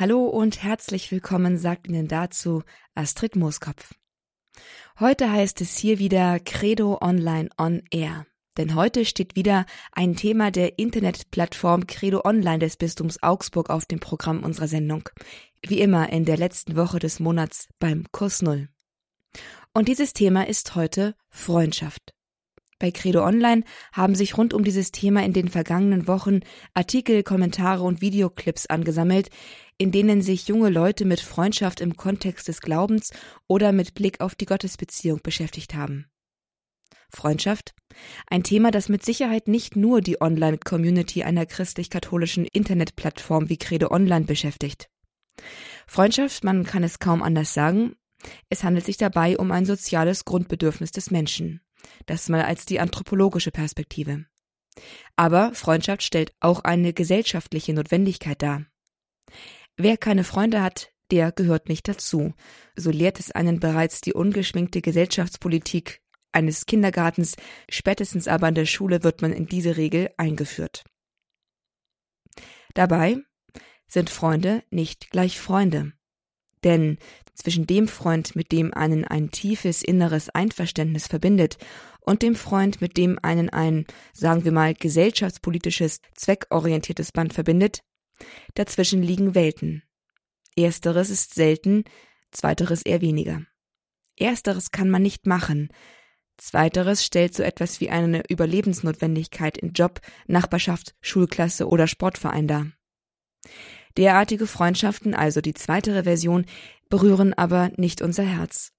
Hallo und herzlich willkommen, sagt Ihnen dazu Astrid Mooskopf. Heute heißt es hier wieder Credo Online on Air. Denn heute steht wieder ein Thema der Internetplattform Credo Online des Bistums Augsburg auf dem Programm unserer Sendung. Wie immer in der letzten Woche des Monats beim Kurs Null. Und dieses Thema ist heute Freundschaft. Bei Credo Online haben sich rund um dieses Thema in den vergangenen Wochen Artikel, Kommentare und Videoclips angesammelt, in denen sich junge Leute mit Freundschaft im Kontext des Glaubens oder mit Blick auf die Gottesbeziehung beschäftigt haben. Freundschaft? Ein Thema, das mit Sicherheit nicht nur die Online-Community einer christlich-katholischen Internetplattform wie Credo Online beschäftigt. Freundschaft, man kann es kaum anders sagen, es handelt sich dabei um ein soziales Grundbedürfnis des Menschen. Das mal als die anthropologische Perspektive. Aber Freundschaft stellt auch eine gesellschaftliche Notwendigkeit dar. Wer keine Freunde hat, der gehört nicht dazu. So lehrt es einen bereits die ungeschminkte Gesellschaftspolitik eines Kindergartens, spätestens aber in der Schule wird man in diese Regel eingeführt. Dabei sind Freunde nicht gleich Freunde. Denn zwischen dem Freund, mit dem einen ein tiefes inneres Einverständnis verbindet, und dem Freund, mit dem einen ein, sagen wir mal, gesellschaftspolitisches, zweckorientiertes Band verbindet, dazwischen liegen Welten. Ersteres ist selten, zweiteres eher weniger. Ersteres kann man nicht machen, zweiteres stellt so etwas wie eine Überlebensnotwendigkeit in Job, Nachbarschaft, Schulklasse oder Sportverein dar. Derartige Freundschaften, also die zweitere Version, berühren aber nicht unser Herz.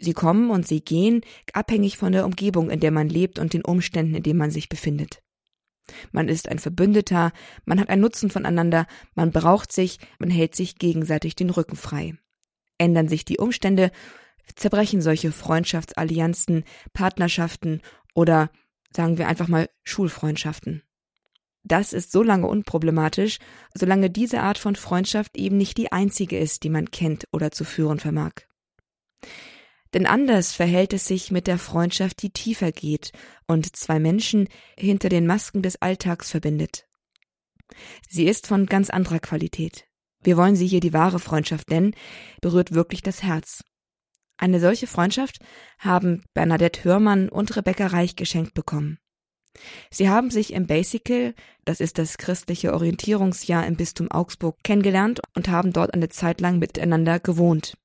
Sie kommen und sie gehen, abhängig von der Umgebung, in der man lebt und den Umständen, in denen man sich befindet. Man ist ein Verbündeter, man hat einen Nutzen voneinander, man braucht sich, man hält sich gegenseitig den Rücken frei. Ändern sich die Umstände, zerbrechen solche Freundschaftsallianzen, Partnerschaften oder sagen wir einfach mal Schulfreundschaften. Das ist so lange unproblematisch, solange diese Art von Freundschaft eben nicht die einzige ist, die man kennt oder zu führen vermag. Denn anders verhält es sich mit der Freundschaft, die tiefer geht und zwei Menschen hinter den Masken des Alltags verbindet. Sie ist von ganz anderer Qualität. Wir wollen sie hier die wahre Freundschaft nennen, berührt wirklich das Herz. Eine solche Freundschaft haben Bernadette Hörmann und Rebecca Reich geschenkt bekommen. Sie haben sich im Basical, das ist das christliche Orientierungsjahr im Bistum Augsburg, kennengelernt und haben dort eine Zeit lang miteinander gewohnt.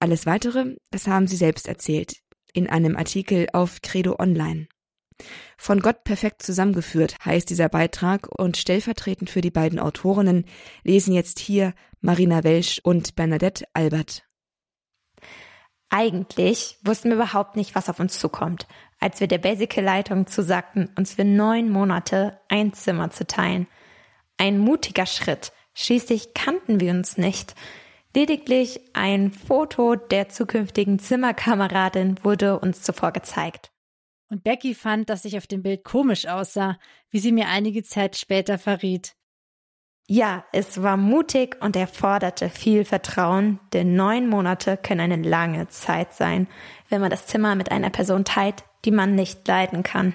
Alles weitere, das haben sie selbst erzählt, in einem Artikel auf Credo Online. Von Gott perfekt zusammengeführt heißt dieser Beitrag und stellvertretend für die beiden Autorinnen lesen jetzt hier Marina Welsch und Bernadette Albert. Eigentlich wussten wir überhaupt nicht, was auf uns zukommt, als wir der Basic-Leitung zusagten, uns für neun Monate ein Zimmer zu teilen. Ein mutiger Schritt. Schließlich kannten wir uns nicht. Lediglich ein Foto der zukünftigen Zimmerkameradin wurde uns zuvor gezeigt. Und Becky fand, dass ich auf dem Bild komisch aussah, wie sie mir einige Zeit später verriet. Ja, es war mutig und erforderte viel Vertrauen, denn neun Monate können eine lange Zeit sein, wenn man das Zimmer mit einer Person teilt, die man nicht leiden kann.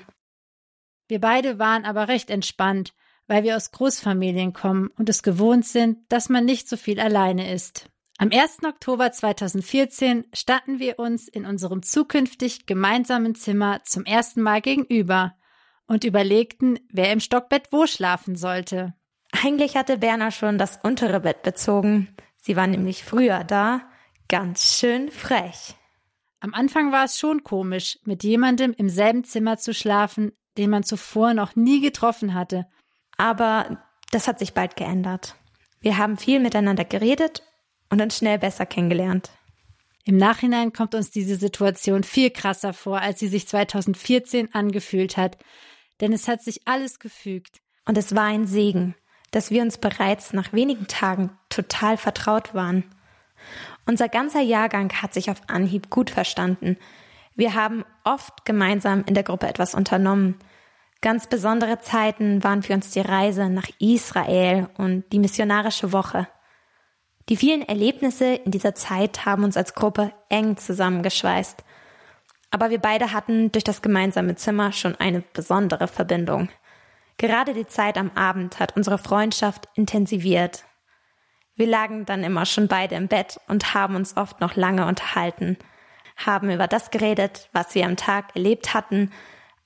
Wir beide waren aber recht entspannt, weil wir aus Großfamilien kommen und es gewohnt sind, dass man nicht so viel alleine ist. Am 1. Oktober 2014 standen wir uns in unserem zukünftig gemeinsamen Zimmer zum ersten Mal gegenüber und überlegten, wer im Stockbett wo schlafen sollte. Eigentlich hatte Berner schon das untere Bett bezogen. Sie war nämlich früher da. Ganz schön frech. Am Anfang war es schon komisch, mit jemandem im selben Zimmer zu schlafen, den man zuvor noch nie getroffen hatte. Aber das hat sich bald geändert. Wir haben viel miteinander geredet und uns schnell besser kennengelernt. Im Nachhinein kommt uns diese Situation viel krasser vor, als sie sich 2014 angefühlt hat, denn es hat sich alles gefügt. Und es war ein Segen dass wir uns bereits nach wenigen Tagen total vertraut waren. Unser ganzer Jahrgang hat sich auf Anhieb gut verstanden. Wir haben oft gemeinsam in der Gruppe etwas unternommen. Ganz besondere Zeiten waren für uns die Reise nach Israel und die missionarische Woche. Die vielen Erlebnisse in dieser Zeit haben uns als Gruppe eng zusammengeschweißt. Aber wir beide hatten durch das gemeinsame Zimmer schon eine besondere Verbindung. Gerade die Zeit am Abend hat unsere Freundschaft intensiviert. Wir lagen dann immer schon beide im Bett und haben uns oft noch lange unterhalten, haben über das geredet, was wir am Tag erlebt hatten,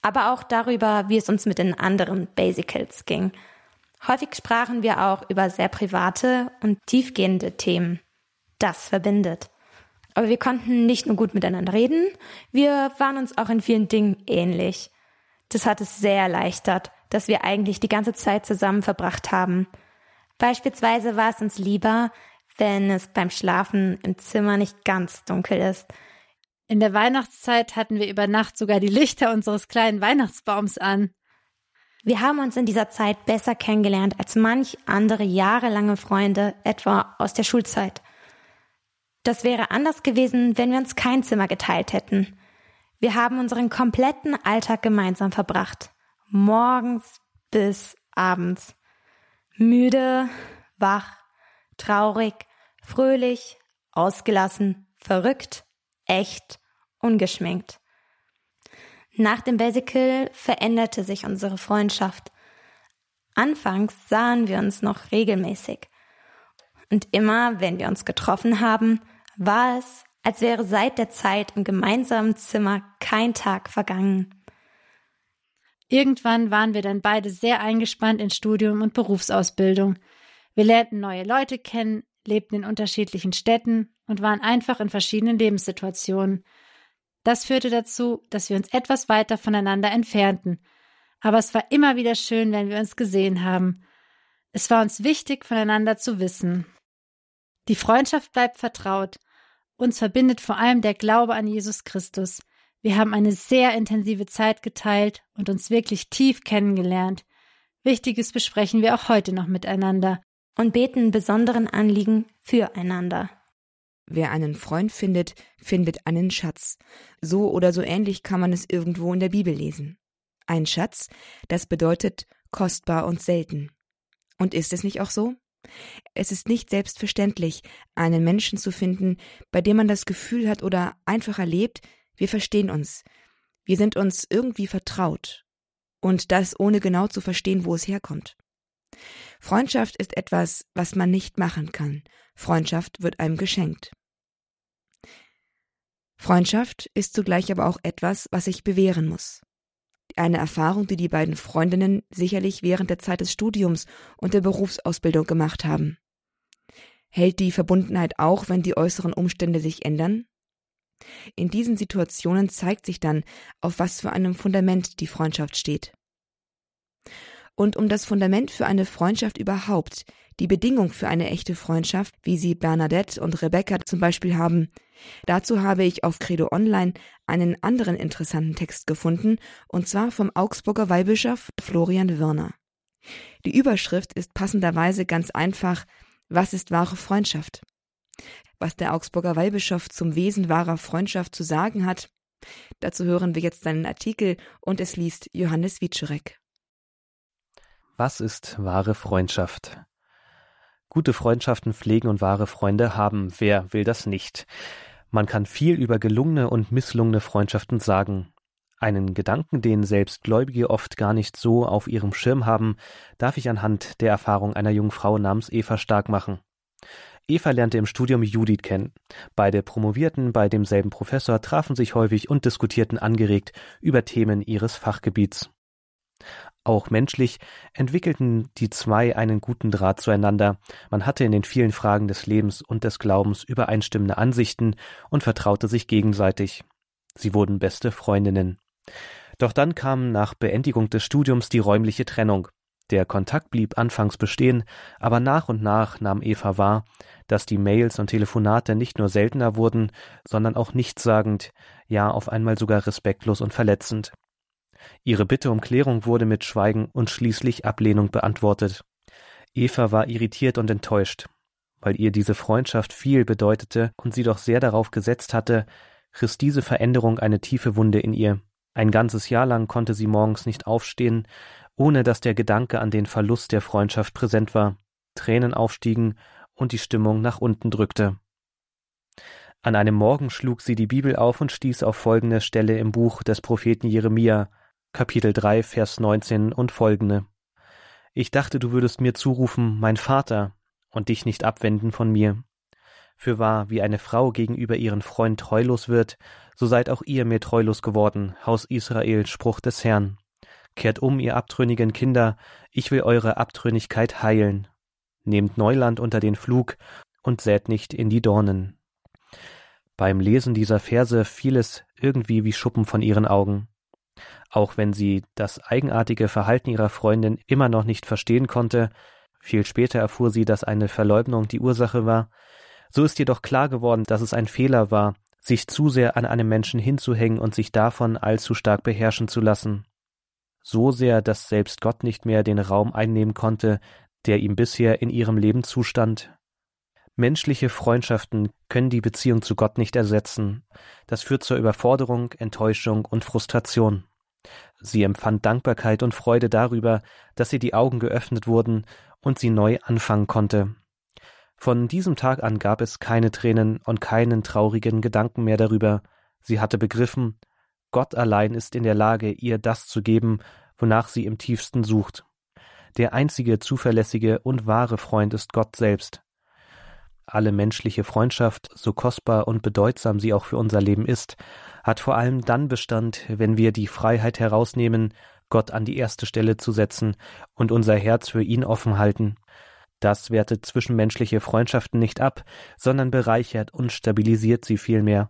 aber auch darüber, wie es uns mit den anderen Basicals ging. Häufig sprachen wir auch über sehr private und tiefgehende Themen. Das verbindet. Aber wir konnten nicht nur gut miteinander reden, wir waren uns auch in vielen Dingen ähnlich. Das hat es sehr erleichtert, dass wir eigentlich die ganze Zeit zusammen verbracht haben. Beispielsweise war es uns lieber, wenn es beim Schlafen im Zimmer nicht ganz dunkel ist. In der Weihnachtszeit hatten wir über Nacht sogar die Lichter unseres kleinen Weihnachtsbaums an. Wir haben uns in dieser Zeit besser kennengelernt als manch andere jahrelange Freunde, etwa aus der Schulzeit. Das wäre anders gewesen, wenn wir uns kein Zimmer geteilt hätten. Wir haben unseren kompletten Alltag gemeinsam verbracht. Morgens bis abends. Müde, wach, traurig, fröhlich, ausgelassen, verrückt, echt, ungeschminkt. Nach dem Basical veränderte sich unsere Freundschaft. Anfangs sahen wir uns noch regelmäßig. Und immer, wenn wir uns getroffen haben, war es, als wäre seit der Zeit im gemeinsamen Zimmer kein Tag vergangen. Irgendwann waren wir dann beide sehr eingespannt in Studium und Berufsausbildung. Wir lernten neue Leute kennen, lebten in unterschiedlichen Städten und waren einfach in verschiedenen Lebenssituationen. Das führte dazu, dass wir uns etwas weiter voneinander entfernten. Aber es war immer wieder schön, wenn wir uns gesehen haben. Es war uns wichtig, voneinander zu wissen. Die Freundschaft bleibt vertraut. Uns verbindet vor allem der Glaube an Jesus Christus. Wir haben eine sehr intensive Zeit geteilt und uns wirklich tief kennengelernt. Wichtiges besprechen wir auch heute noch miteinander. Und beten besonderen Anliegen füreinander. Wer einen Freund findet, findet einen Schatz. So oder so ähnlich kann man es irgendwo in der Bibel lesen. Ein Schatz, das bedeutet kostbar und selten. Und ist es nicht auch so? Es ist nicht selbstverständlich, einen Menschen zu finden, bei dem man das Gefühl hat oder einfach erlebt, wir verstehen uns. Wir sind uns irgendwie vertraut. Und das ohne genau zu verstehen, wo es herkommt. Freundschaft ist etwas, was man nicht machen kann. Freundschaft wird einem geschenkt. Freundschaft ist zugleich aber auch etwas, was sich bewähren muss. Eine Erfahrung, die die beiden Freundinnen sicherlich während der Zeit des Studiums und der Berufsausbildung gemacht haben. Hält die Verbundenheit auch, wenn die äußeren Umstände sich ändern? In diesen Situationen zeigt sich dann, auf was für einem Fundament die Freundschaft steht. Und um das Fundament für eine Freundschaft überhaupt, die Bedingung für eine echte Freundschaft, wie sie Bernadette und Rebecca zum Beispiel haben, dazu habe ich auf Credo Online einen anderen interessanten Text gefunden, und zwar vom Augsburger Weihbischof Florian Wirner. Die Überschrift ist passenderweise ganz einfach Was ist wahre Freundschaft? Was der Augsburger Weihbischof zum Wesen wahrer Freundschaft zu sagen hat. Dazu hören wir jetzt seinen Artikel und es liest Johannes Wiczorek. Was ist wahre Freundschaft? Gute Freundschaften pflegen und wahre Freunde haben, wer will das nicht? Man kann viel über gelungene und misslungene Freundschaften sagen. Einen Gedanken, den selbst Gläubige oft gar nicht so auf ihrem Schirm haben, darf ich anhand der Erfahrung einer jungen Frau namens Eva stark machen. Eva lernte im Studium Judith kennen. Beide promovierten bei demselben Professor, trafen sich häufig und diskutierten angeregt über Themen ihres Fachgebiets. Auch menschlich entwickelten die zwei einen guten Draht zueinander. Man hatte in den vielen Fragen des Lebens und des Glaubens übereinstimmende Ansichten und vertraute sich gegenseitig. Sie wurden beste Freundinnen. Doch dann kam nach Beendigung des Studiums die räumliche Trennung. Der Kontakt blieb anfangs bestehen, aber nach und nach nahm Eva wahr, dass die Mails und Telefonate nicht nur seltener wurden, sondern auch nichtssagend, ja auf einmal sogar respektlos und verletzend. Ihre Bitte um Klärung wurde mit Schweigen und schließlich Ablehnung beantwortet. Eva war irritiert und enttäuscht, weil ihr diese Freundschaft viel bedeutete und sie doch sehr darauf gesetzt hatte, riss diese Veränderung eine tiefe Wunde in ihr. Ein ganzes Jahr lang konnte sie morgens nicht aufstehen, ohne dass der Gedanke an den Verlust der Freundschaft präsent war, Tränen aufstiegen und die Stimmung nach unten drückte. An einem Morgen schlug sie die Bibel auf und stieß auf folgende Stelle im Buch des Propheten Jeremia, Kapitel 3, Vers 19 und folgende. Ich dachte, du würdest mir zurufen, mein Vater, und dich nicht abwenden von mir. Fürwahr, wie eine Frau gegenüber ihren Freund treulos wird, so seid auch ihr mir treulos geworden, Haus Israel, Spruch des Herrn. Kehrt um, ihr abtrünnigen Kinder, ich will eure Abtrünnigkeit heilen. Nehmt Neuland unter den Flug und sät nicht in die Dornen. Beim Lesen dieser Verse fiel es irgendwie wie Schuppen von ihren Augen. Auch wenn sie das eigenartige Verhalten ihrer Freundin immer noch nicht verstehen konnte, viel später erfuhr sie, dass eine Verleugnung die Ursache war, so ist jedoch klar geworden, dass es ein Fehler war, sich zu sehr an einem Menschen hinzuhängen und sich davon allzu stark beherrschen zu lassen. So sehr, dass selbst Gott nicht mehr den Raum einnehmen konnte, der ihm bisher in ihrem Leben zustand. Menschliche Freundschaften können die Beziehung zu Gott nicht ersetzen. Das führt zur Überforderung, Enttäuschung und Frustration. Sie empfand Dankbarkeit und Freude darüber, dass ihr die Augen geöffnet wurden und sie neu anfangen konnte. Von diesem Tag an gab es keine Tränen und keinen traurigen Gedanken mehr darüber. Sie hatte begriffen, Gott allein ist in der Lage, ihr das zu geben, wonach sie im tiefsten sucht. Der einzige zuverlässige und wahre Freund ist Gott selbst. Alle menschliche Freundschaft, so kostbar und bedeutsam sie auch für unser Leben ist, hat vor allem dann Bestand, wenn wir die Freiheit herausnehmen, Gott an die erste Stelle zu setzen und unser Herz für ihn offen halten. Das wertet zwischenmenschliche Freundschaften nicht ab, sondern bereichert und stabilisiert sie vielmehr.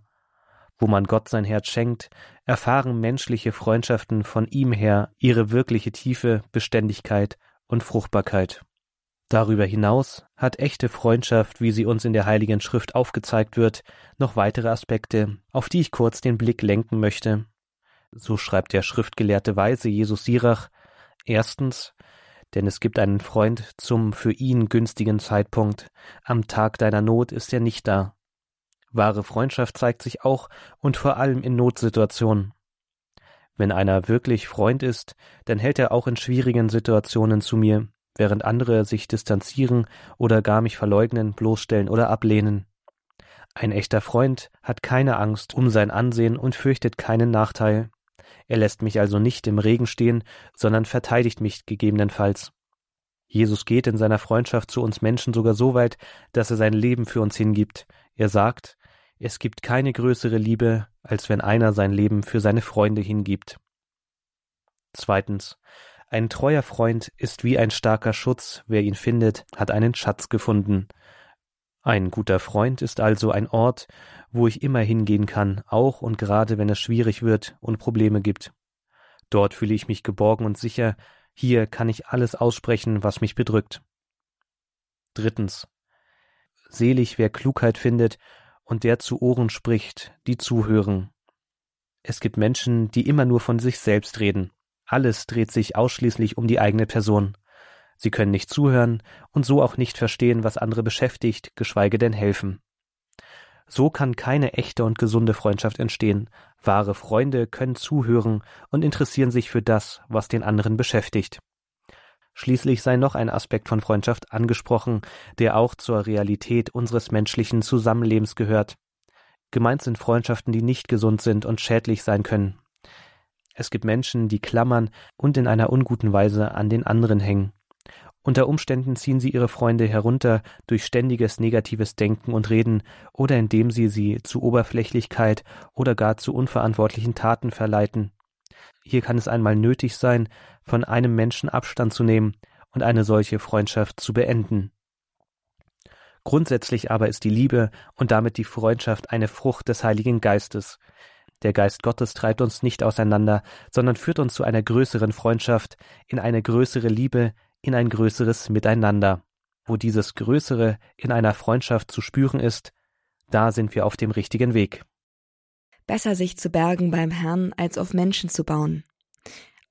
Wo man Gott sein Herz schenkt, erfahren menschliche Freundschaften von ihm her ihre wirkliche Tiefe, Beständigkeit und Fruchtbarkeit. Darüber hinaus hat echte Freundschaft, wie sie uns in der Heiligen Schrift aufgezeigt wird, noch weitere Aspekte, auf die ich kurz den Blick lenken möchte. So schreibt der schriftgelehrte Weise Jesus Sirach erstens denn es gibt einen Freund zum für ihn günstigen Zeitpunkt. Am Tag deiner Not ist er nicht da. Wahre Freundschaft zeigt sich auch und vor allem in Notsituationen. Wenn einer wirklich Freund ist, dann hält er auch in schwierigen Situationen zu mir, während andere sich distanzieren oder gar mich verleugnen, bloßstellen oder ablehnen. Ein echter Freund hat keine Angst um sein Ansehen und fürchtet keinen Nachteil. Er lässt mich also nicht im Regen stehen, sondern verteidigt mich gegebenenfalls. Jesus geht in seiner Freundschaft zu uns Menschen sogar so weit, dass er sein Leben für uns hingibt. Er sagt, es gibt keine größere Liebe, als wenn einer sein Leben für seine Freunde hingibt. Zweitens. Ein treuer Freund ist wie ein starker Schutz, wer ihn findet, hat einen Schatz gefunden. Ein guter Freund ist also ein Ort, wo ich immer hingehen kann, auch und gerade wenn es schwierig wird und Probleme gibt. Dort fühle ich mich geborgen und sicher, hier kann ich alles aussprechen, was mich bedrückt. Drittens. Selig, wer Klugheit findet und der zu Ohren spricht, die zuhören. Es gibt Menschen, die immer nur von sich selbst reden. Alles dreht sich ausschließlich um die eigene Person. Sie können nicht zuhören und so auch nicht verstehen, was andere beschäftigt, geschweige denn helfen. So kann keine echte und gesunde Freundschaft entstehen. Wahre Freunde können zuhören und interessieren sich für das, was den anderen beschäftigt. Schließlich sei noch ein Aspekt von Freundschaft angesprochen, der auch zur Realität unseres menschlichen Zusammenlebens gehört. Gemeint sind Freundschaften, die nicht gesund sind und schädlich sein können. Es gibt Menschen, die klammern und in einer unguten Weise an den anderen hängen. Unter Umständen ziehen sie ihre Freunde herunter durch ständiges negatives Denken und Reden oder indem sie sie zu Oberflächlichkeit oder gar zu unverantwortlichen Taten verleiten. Hier kann es einmal nötig sein, von einem Menschen Abstand zu nehmen und eine solche Freundschaft zu beenden. Grundsätzlich aber ist die Liebe und damit die Freundschaft eine Frucht des Heiligen Geistes. Der Geist Gottes treibt uns nicht auseinander, sondern führt uns zu einer größeren Freundschaft, in eine größere Liebe, in ein größeres Miteinander. Wo dieses Größere in einer Freundschaft zu spüren ist, da sind wir auf dem richtigen Weg. Besser sich zu bergen beim Herrn, als auf Menschen zu bauen.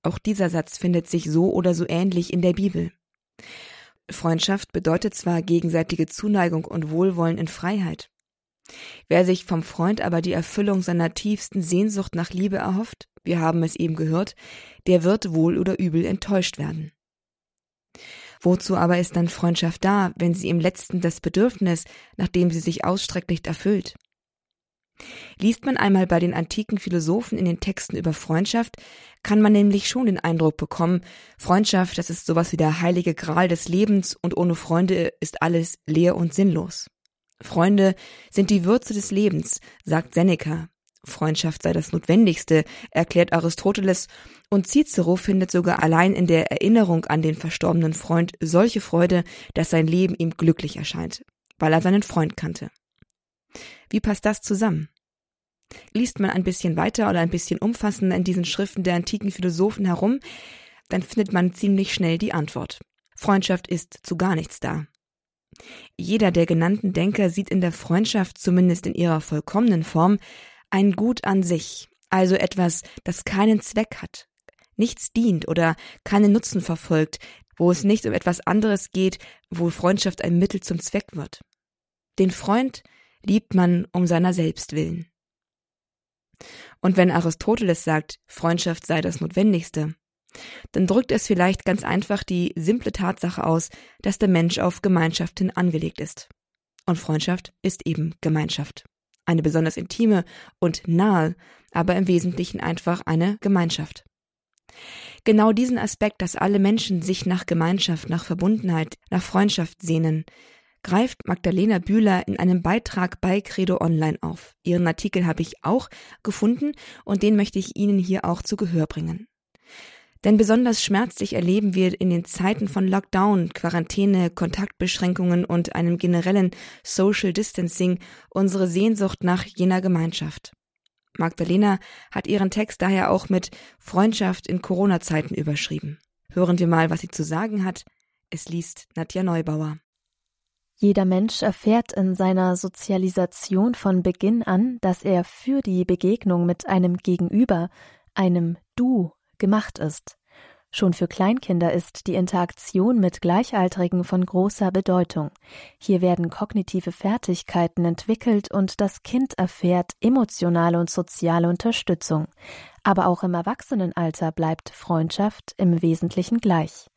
Auch dieser Satz findet sich so oder so ähnlich in der Bibel. Freundschaft bedeutet zwar gegenseitige Zuneigung und Wohlwollen in Freiheit. Wer sich vom Freund aber die Erfüllung seiner tiefsten Sehnsucht nach Liebe erhofft, wir haben es eben gehört, der wird wohl oder übel enttäuscht werden. Wozu aber ist dann Freundschaft da, wenn sie im letzten das Bedürfnis, nach dem sie sich ausstreckt, nicht erfüllt? Liest man einmal bei den antiken Philosophen in den Texten über Freundschaft, kann man nämlich schon den Eindruck bekommen, Freundschaft, das ist sowas wie der heilige Gral des Lebens und ohne Freunde ist alles leer und sinnlos. Freunde sind die Würze des Lebens, sagt Seneca. Freundschaft sei das Notwendigste, erklärt Aristoteles, und Cicero findet sogar allein in der Erinnerung an den verstorbenen Freund solche Freude, dass sein Leben ihm glücklich erscheint, weil er seinen Freund kannte. Wie passt das zusammen? Liest man ein bisschen weiter oder ein bisschen umfassender in diesen Schriften der antiken Philosophen herum, dann findet man ziemlich schnell die Antwort. Freundschaft ist zu gar nichts da. Jeder der genannten Denker sieht in der Freundschaft, zumindest in ihrer vollkommenen Form, ein Gut an sich, also etwas, das keinen Zweck hat, nichts dient oder keinen Nutzen verfolgt, wo es nicht um etwas anderes geht, wo Freundschaft ein Mittel zum Zweck wird. Den Freund liebt man um seiner selbst willen. Und wenn Aristoteles sagt, Freundschaft sei das Notwendigste, dann drückt es vielleicht ganz einfach die simple Tatsache aus, dass der Mensch auf Gemeinschaft hin angelegt ist. Und Freundschaft ist eben Gemeinschaft. Eine besonders intime und nahe, aber im Wesentlichen einfach eine Gemeinschaft. Genau diesen Aspekt, dass alle Menschen sich nach Gemeinschaft, nach Verbundenheit, nach Freundschaft sehnen, greift Magdalena Bühler in einem Beitrag bei Credo Online auf. Ihren Artikel habe ich auch gefunden und den möchte ich Ihnen hier auch zu Gehör bringen. Denn besonders schmerzlich erleben wir in den Zeiten von Lockdown, Quarantäne, Kontaktbeschränkungen und einem generellen Social Distancing unsere Sehnsucht nach jener Gemeinschaft. Magdalena hat ihren Text daher auch mit Freundschaft in Corona-Zeiten überschrieben. Hören wir mal, was sie zu sagen hat. Es liest Nadja Neubauer. Jeder Mensch erfährt in seiner Sozialisation von Beginn an, dass er für die Begegnung mit einem Gegenüber, einem Du, gemacht ist. Schon für Kleinkinder ist die Interaktion mit Gleichaltrigen von großer Bedeutung. Hier werden kognitive Fertigkeiten entwickelt und das Kind erfährt emotionale und soziale Unterstützung. Aber auch im Erwachsenenalter bleibt Freundschaft im Wesentlichen gleich.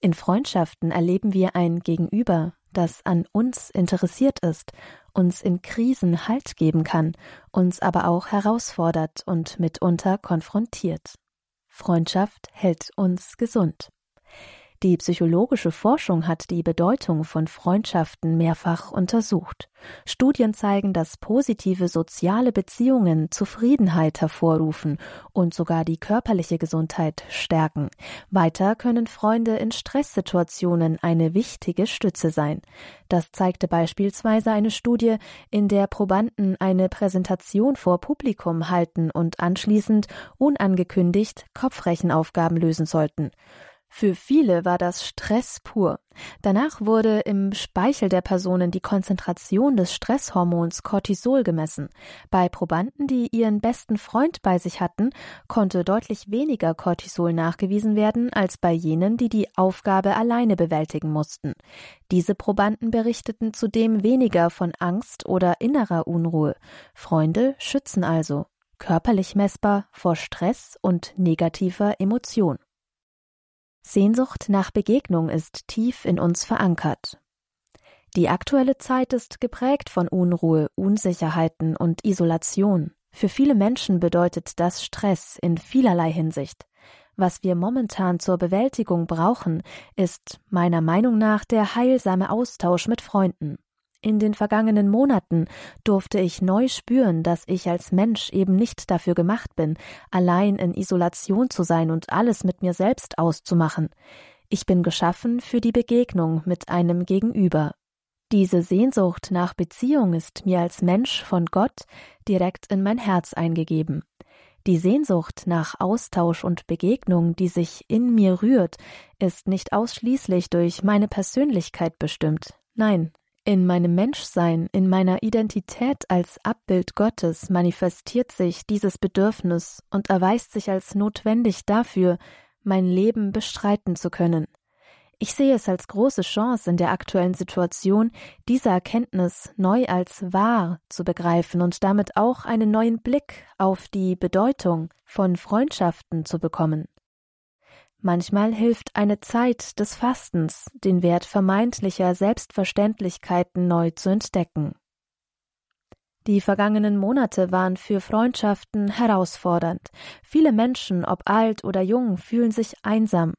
In Freundschaften erleben wir ein Gegenüber, das an uns interessiert ist, uns in Krisen Halt geben kann, uns aber auch herausfordert und mitunter konfrontiert. Freundschaft hält uns gesund. Die psychologische Forschung hat die Bedeutung von Freundschaften mehrfach untersucht. Studien zeigen, dass positive soziale Beziehungen Zufriedenheit hervorrufen und sogar die körperliche Gesundheit stärken. Weiter können Freunde in Stresssituationen eine wichtige Stütze sein. Das zeigte beispielsweise eine Studie, in der Probanden eine Präsentation vor Publikum halten und anschließend unangekündigt Kopfrechenaufgaben lösen sollten. Für viele war das Stress pur. Danach wurde im Speichel der Personen die Konzentration des Stresshormons Cortisol gemessen. Bei Probanden, die ihren besten Freund bei sich hatten, konnte deutlich weniger Cortisol nachgewiesen werden als bei jenen, die die Aufgabe alleine bewältigen mussten. Diese Probanden berichteten zudem weniger von Angst oder innerer Unruhe. Freunde schützen also körperlich messbar vor Stress und negativer Emotion. Sehnsucht nach Begegnung ist tief in uns verankert. Die aktuelle Zeit ist geprägt von Unruhe, Unsicherheiten und Isolation. Für viele Menschen bedeutet das Stress in vielerlei Hinsicht. Was wir momentan zur Bewältigung brauchen, ist meiner Meinung nach der heilsame Austausch mit Freunden. In den vergangenen Monaten durfte ich neu spüren, dass ich als Mensch eben nicht dafür gemacht bin, allein in Isolation zu sein und alles mit mir selbst auszumachen. Ich bin geschaffen für die Begegnung mit einem Gegenüber. Diese Sehnsucht nach Beziehung ist mir als Mensch von Gott direkt in mein Herz eingegeben. Die Sehnsucht nach Austausch und Begegnung, die sich in mir rührt, ist nicht ausschließlich durch meine Persönlichkeit bestimmt. Nein, in meinem Menschsein, in meiner Identität als Abbild Gottes manifestiert sich dieses Bedürfnis und erweist sich als notwendig dafür, mein Leben bestreiten zu können. Ich sehe es als große Chance in der aktuellen Situation, diese Erkenntnis neu als wahr zu begreifen und damit auch einen neuen Blick auf die Bedeutung von Freundschaften zu bekommen. Manchmal hilft eine Zeit des Fastens, den Wert vermeintlicher Selbstverständlichkeiten neu zu entdecken. Die vergangenen Monate waren für Freundschaften herausfordernd. Viele Menschen, ob alt oder jung, fühlen sich einsam.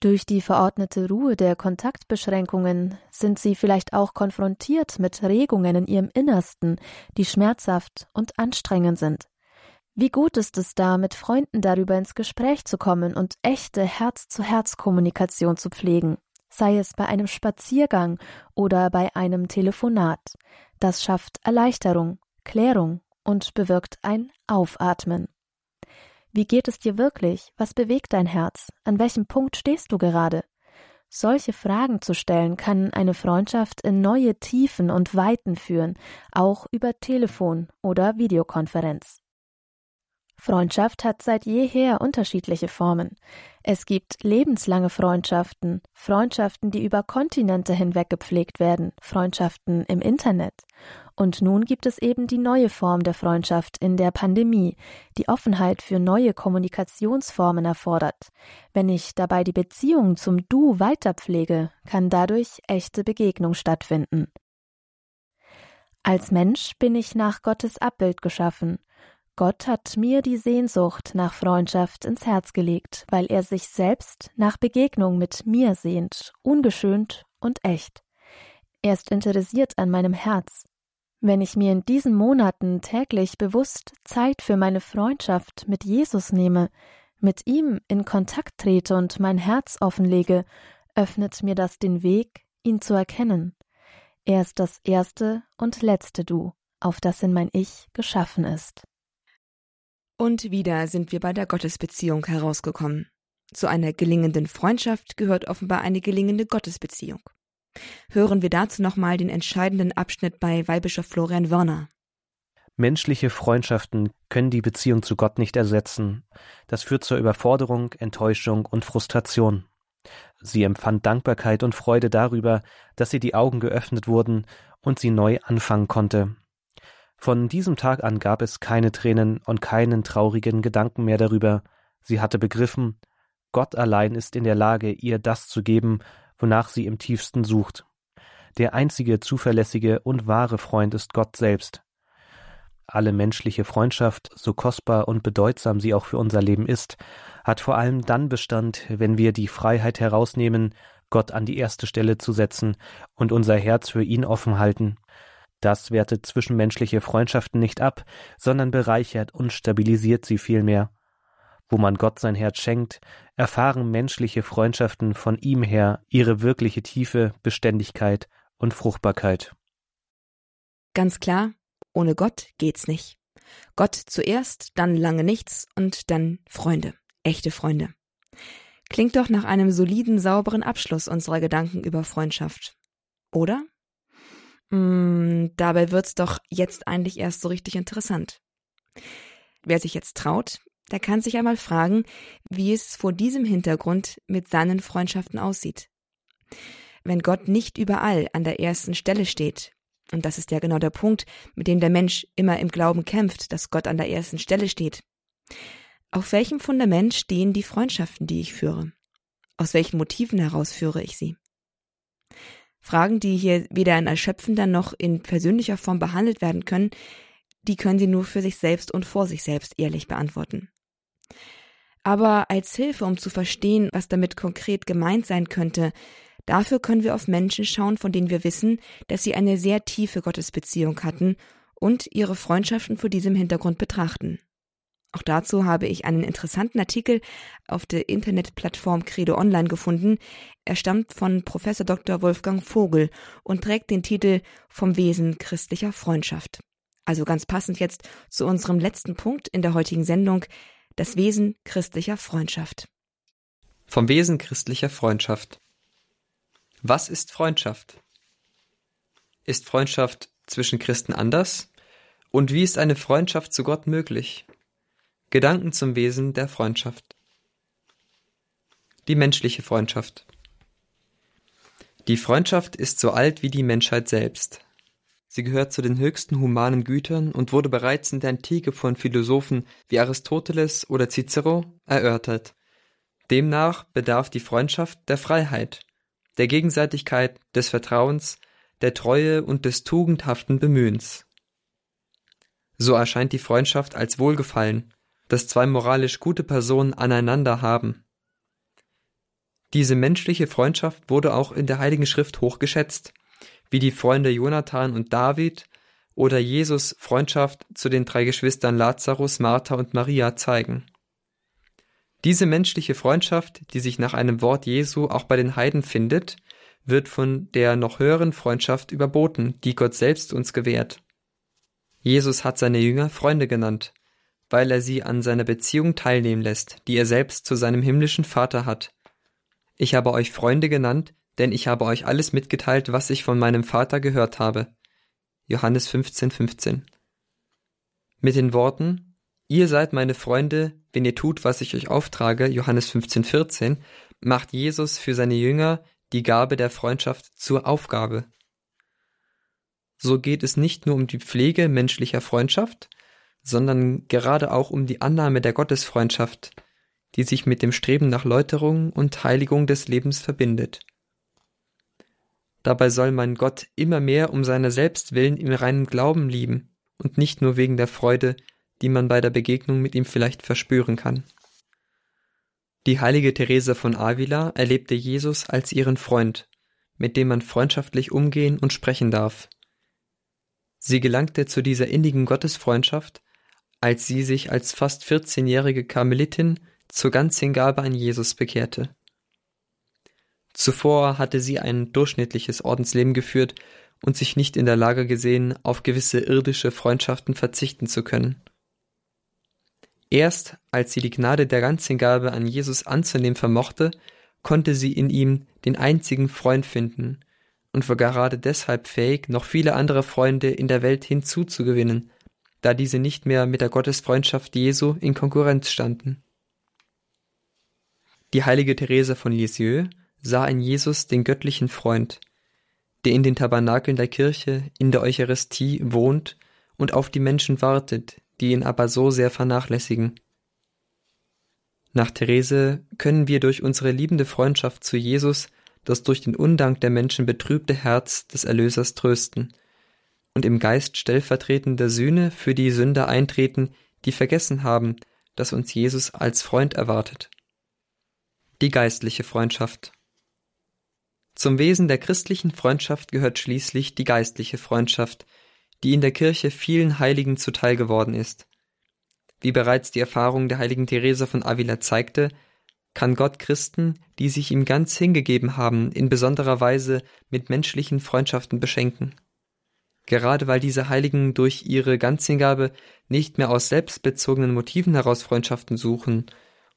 Durch die verordnete Ruhe der Kontaktbeschränkungen sind sie vielleicht auch konfrontiert mit Regungen in ihrem Innersten, die schmerzhaft und anstrengend sind. Wie gut ist es da, mit Freunden darüber ins Gespräch zu kommen und echte Herz-zu-Herz-Kommunikation zu pflegen, sei es bei einem Spaziergang oder bei einem Telefonat. Das schafft Erleichterung, Klärung und bewirkt ein Aufatmen. Wie geht es dir wirklich? Was bewegt dein Herz? An welchem Punkt stehst du gerade? Solche Fragen zu stellen kann eine Freundschaft in neue Tiefen und Weiten führen, auch über Telefon oder Videokonferenz. Freundschaft hat seit jeher unterschiedliche Formen. Es gibt lebenslange Freundschaften, Freundschaften, die über Kontinente hinweg gepflegt werden, Freundschaften im Internet. Und nun gibt es eben die neue Form der Freundschaft in der Pandemie, die Offenheit für neue Kommunikationsformen erfordert. Wenn ich dabei die Beziehung zum Du weiterpflege, kann dadurch echte Begegnung stattfinden. Als Mensch bin ich nach Gottes Abbild geschaffen Gott hat mir die Sehnsucht nach Freundschaft ins Herz gelegt, weil er sich selbst nach Begegnung mit mir sehnt, ungeschönt und echt. Er ist interessiert an meinem Herz. Wenn ich mir in diesen Monaten täglich bewusst Zeit für meine Freundschaft mit Jesus nehme, mit ihm in Kontakt trete und mein Herz offenlege, öffnet mir das den Weg, ihn zu erkennen. Er ist das erste und letzte Du, auf das in mein Ich geschaffen ist. Und wieder sind wir bei der Gottesbeziehung herausgekommen. Zu einer gelingenden Freundschaft gehört offenbar eine gelingende Gottesbeziehung. Hören wir dazu nochmal den entscheidenden Abschnitt bei Weihbischof Florian Wörner. Menschliche Freundschaften können die Beziehung zu Gott nicht ersetzen. Das führt zur Überforderung, Enttäuschung und Frustration. Sie empfand Dankbarkeit und Freude darüber, dass ihr die Augen geöffnet wurden und sie neu anfangen konnte. Von diesem Tag an gab es keine Tränen und keinen traurigen Gedanken mehr darüber. Sie hatte begriffen, Gott allein ist in der Lage, ihr das zu geben, wonach sie im tiefsten sucht. Der einzige zuverlässige und wahre Freund ist Gott selbst. Alle menschliche Freundschaft, so kostbar und bedeutsam sie auch für unser Leben ist, hat vor allem dann Bestand, wenn wir die Freiheit herausnehmen, Gott an die erste Stelle zu setzen und unser Herz für ihn offen halten. Das wertet zwischenmenschliche Freundschaften nicht ab, sondern bereichert und stabilisiert sie vielmehr. Wo man Gott sein Herz schenkt, erfahren menschliche Freundschaften von ihm her ihre wirkliche Tiefe, Beständigkeit und Fruchtbarkeit. Ganz klar, ohne Gott geht's nicht. Gott zuerst, dann lange nichts und dann Freunde, echte Freunde. Klingt doch nach einem soliden, sauberen Abschluss unserer Gedanken über Freundschaft. Oder? Mm, dabei wird's doch jetzt eigentlich erst so richtig interessant. Wer sich jetzt traut, der kann sich einmal fragen, wie es vor diesem Hintergrund mit seinen Freundschaften aussieht. Wenn Gott nicht überall an der ersten Stelle steht, und das ist ja genau der Punkt, mit dem der Mensch immer im Glauben kämpft, dass Gott an der ersten Stelle steht. Auf welchem Fundament stehen die Freundschaften, die ich führe? Aus welchen Motiven heraus führe ich sie? Fragen, die hier weder in erschöpfender noch in persönlicher Form behandelt werden können, die können Sie nur für sich selbst und vor sich selbst ehrlich beantworten. Aber als Hilfe, um zu verstehen, was damit konkret gemeint sein könnte, dafür können wir auf Menschen schauen, von denen wir wissen, dass sie eine sehr tiefe Gottesbeziehung hatten und ihre Freundschaften vor diesem Hintergrund betrachten. Auch dazu habe ich einen interessanten Artikel auf der Internetplattform Credo Online gefunden. Er stammt von Professor Dr. Wolfgang Vogel und trägt den Titel Vom Wesen christlicher Freundschaft. Also ganz passend jetzt zu unserem letzten Punkt in der heutigen Sendung, das Wesen christlicher Freundschaft. Vom Wesen christlicher Freundschaft. Was ist Freundschaft? Ist Freundschaft zwischen Christen anders? Und wie ist eine Freundschaft zu Gott möglich? Gedanken zum Wesen der Freundschaft. Die menschliche Freundschaft. Die Freundschaft ist so alt wie die Menschheit selbst. Sie gehört zu den höchsten humanen Gütern und wurde bereits in der Antike von Philosophen wie Aristoteles oder Cicero erörtert. Demnach bedarf die Freundschaft der Freiheit, der Gegenseitigkeit, des Vertrauens, der Treue und des tugendhaften Bemühens. So erscheint die Freundschaft als Wohlgefallen, das zwei moralisch gute Personen aneinander haben. Diese menschliche Freundschaft wurde auch in der Heiligen Schrift hoch geschätzt, wie die Freunde Jonathan und David oder Jesus Freundschaft zu den drei Geschwistern Lazarus, Martha und Maria zeigen. Diese menschliche Freundschaft, die sich nach einem Wort Jesu auch bei den Heiden findet, wird von der noch höheren Freundschaft überboten, die Gott selbst uns gewährt. Jesus hat seine Jünger Freunde genannt, weil er sie an seiner Beziehung teilnehmen lässt, die er selbst zu seinem himmlischen Vater hat. Ich habe euch Freunde genannt, denn ich habe euch alles mitgeteilt, was ich von meinem Vater gehört habe. Johannes 15, 15. Mit den Worten, ihr seid meine Freunde, wenn ihr tut, was ich euch auftrage, Johannes 15, 14, macht Jesus für seine Jünger die Gabe der Freundschaft zur Aufgabe. So geht es nicht nur um die Pflege menschlicher Freundschaft, sondern gerade auch um die Annahme der Gottesfreundschaft, die sich mit dem Streben nach Läuterung und Heiligung des Lebens verbindet. Dabei soll man Gott immer mehr um seiner selbst willen im reinen Glauben lieben und nicht nur wegen der Freude, die man bei der Begegnung mit ihm vielleicht verspüren kann. Die heilige Therese von Avila erlebte Jesus als ihren Freund, mit dem man freundschaftlich umgehen und sprechen darf. Sie gelangte zu dieser innigen Gottesfreundschaft, als sie sich als fast 14-jährige Karmelitin zur Ganzhingabe an Jesus bekehrte. Zuvor hatte sie ein durchschnittliches Ordensleben geführt und sich nicht in der Lage gesehen, auf gewisse irdische Freundschaften verzichten zu können. Erst als sie die Gnade der Ganzhingabe an Jesus anzunehmen vermochte, konnte sie in ihm den einzigen Freund finden und war gerade deshalb fähig, noch viele andere Freunde in der Welt hinzuzugewinnen, da diese nicht mehr mit der Gottesfreundschaft Jesu in Konkurrenz standen. Die heilige Therese von Lisieux sah in Jesus den göttlichen Freund, der in den Tabernakeln der Kirche, in der Eucharistie wohnt und auf die Menschen wartet, die ihn aber so sehr vernachlässigen. Nach Therese können wir durch unsere liebende Freundschaft zu Jesus das durch den Undank der Menschen betrübte Herz des Erlösers trösten und im Geist stellvertretender Sühne für die Sünder eintreten, die vergessen haben, dass uns Jesus als Freund erwartet. Die geistliche Freundschaft zum Wesen der christlichen Freundschaft gehört schließlich die geistliche Freundschaft, die in der Kirche vielen Heiligen zuteil geworden ist. Wie bereits die Erfahrung der heiligen Therese von Avila zeigte, kann Gott Christen, die sich ihm ganz hingegeben haben, in besonderer Weise mit menschlichen Freundschaften beschenken. Gerade weil diese Heiligen durch ihre Ganzhingabe nicht mehr aus selbstbezogenen Motiven heraus Freundschaften suchen,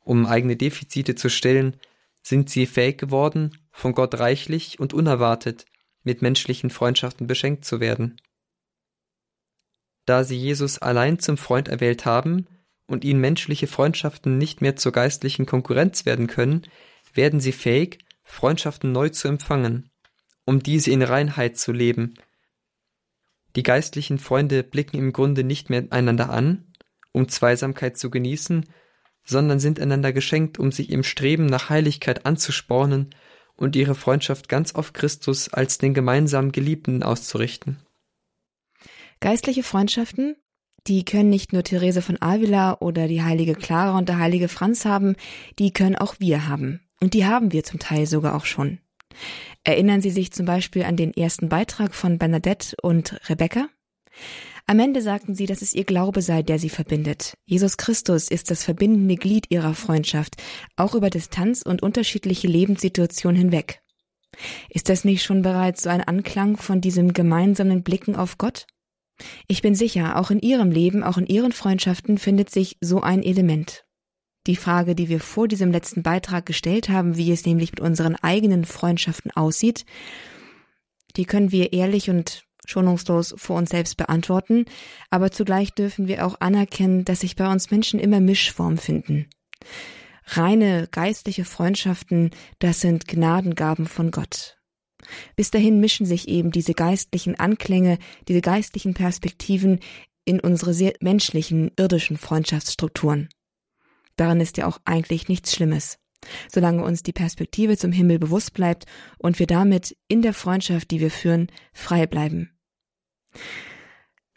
um eigene Defizite zu stillen, sind sie fähig geworden, von Gott reichlich und unerwartet mit menschlichen Freundschaften beschenkt zu werden. Da sie Jesus allein zum Freund erwählt haben und ihnen menschliche Freundschaften nicht mehr zur geistlichen Konkurrenz werden können, werden sie fähig, Freundschaften neu zu empfangen, um diese in Reinheit zu leben. Die geistlichen Freunde blicken im Grunde nicht mehr einander an, um Zweisamkeit zu genießen, sondern sind einander geschenkt, um sich im Streben nach Heiligkeit anzuspornen und ihre Freundschaft ganz auf Christus als den gemeinsamen Geliebten auszurichten. Geistliche Freundschaften, die können nicht nur Therese von Avila oder die heilige Clara und der heilige Franz haben, die können auch wir haben. Und die haben wir zum Teil sogar auch schon. Erinnern Sie sich zum Beispiel an den ersten Beitrag von Bernadette und Rebecca? Am Ende sagten sie, dass es ihr Glaube sei, der sie verbindet. Jesus Christus ist das verbindende Glied ihrer Freundschaft, auch über Distanz und unterschiedliche Lebenssituationen hinweg. Ist das nicht schon bereits so ein Anklang von diesem gemeinsamen Blicken auf Gott? Ich bin sicher, auch in Ihrem Leben, auch in Ihren Freundschaften findet sich so ein Element. Die Frage, die wir vor diesem letzten Beitrag gestellt haben, wie es nämlich mit unseren eigenen Freundschaften aussieht, die können wir ehrlich und schonungslos vor uns selbst beantworten, aber zugleich dürfen wir auch anerkennen, dass sich bei uns Menschen immer Mischform finden. Reine geistliche Freundschaften, das sind Gnadengaben von Gott. Bis dahin mischen sich eben diese geistlichen Anklänge, diese geistlichen Perspektiven in unsere sehr menschlichen, irdischen Freundschaftsstrukturen. Daran ist ja auch eigentlich nichts Schlimmes solange uns die Perspektive zum Himmel bewusst bleibt und wir damit in der Freundschaft, die wir führen, frei bleiben.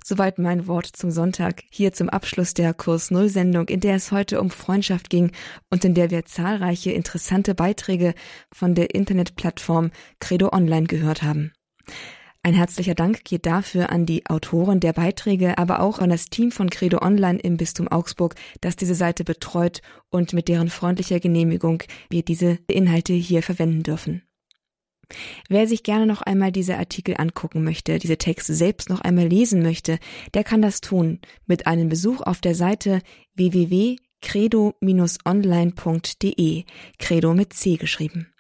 Soweit mein Wort zum Sonntag, hier zum Abschluss der Kurs Null Sendung, in der es heute um Freundschaft ging und in der wir zahlreiche interessante Beiträge von der Internetplattform Credo Online gehört haben. Ein herzlicher Dank geht dafür an die Autoren der Beiträge, aber auch an das Team von Credo Online im Bistum Augsburg, das diese Seite betreut und mit deren freundlicher Genehmigung wir diese Inhalte hier verwenden dürfen. Wer sich gerne noch einmal diese Artikel angucken möchte, diese Texte selbst noch einmal lesen möchte, der kann das tun mit einem Besuch auf der Seite www.credo-online.de, Credo mit C geschrieben.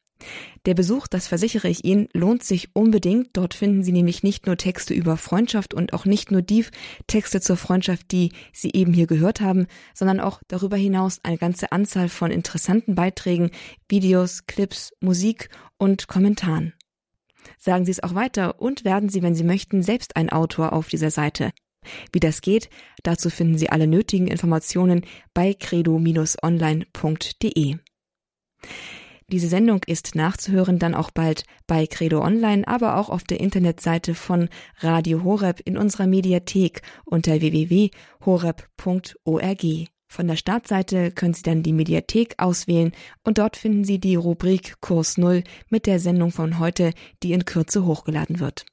Der Besuch, das versichere ich Ihnen, lohnt sich unbedingt. Dort finden Sie nämlich nicht nur Texte über Freundschaft und auch nicht nur die Texte zur Freundschaft, die Sie eben hier gehört haben, sondern auch darüber hinaus eine ganze Anzahl von interessanten Beiträgen, Videos, Clips, Musik und Kommentaren. Sagen Sie es auch weiter und werden Sie, wenn Sie möchten, selbst ein Autor auf dieser Seite. Wie das geht, dazu finden Sie alle nötigen Informationen bei credo-online.de. Diese Sendung ist nachzuhören dann auch bald bei Credo Online, aber auch auf der Internetseite von Radio Horeb in unserer Mediathek unter www.horeb.org. Von der Startseite können Sie dann die Mediathek auswählen und dort finden Sie die Rubrik Kurs Null mit der Sendung von heute, die in Kürze hochgeladen wird.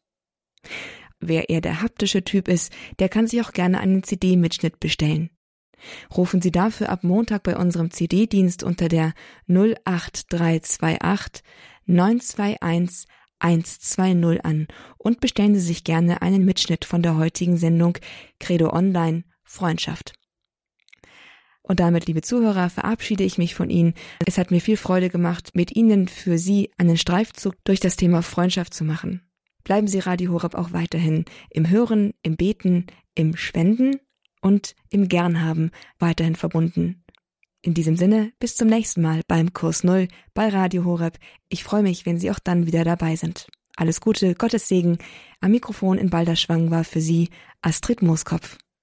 Wer eher der haptische Typ ist, der kann sich auch gerne einen CD-Mitschnitt bestellen. Rufen Sie dafür ab Montag bei unserem CD-Dienst unter der 08328 921 120 an und bestellen Sie sich gerne einen Mitschnitt von der heutigen Sendung Credo Online Freundschaft. Und damit, liebe Zuhörer, verabschiede ich mich von Ihnen. Es hat mir viel Freude gemacht, mit Ihnen für Sie einen Streifzug durch das Thema Freundschaft zu machen. Bleiben Sie Radio Horeb auch weiterhin im Hören, im Beten, im Spenden und im Gernhaben weiterhin verbunden. In diesem Sinne, bis zum nächsten Mal beim Kurs Null bei Radio Horeb. Ich freue mich, wenn Sie auch dann wieder dabei sind. Alles Gute, Gottes Segen. Am Mikrofon in Balderschwang war für Sie Astrid Mooskopf.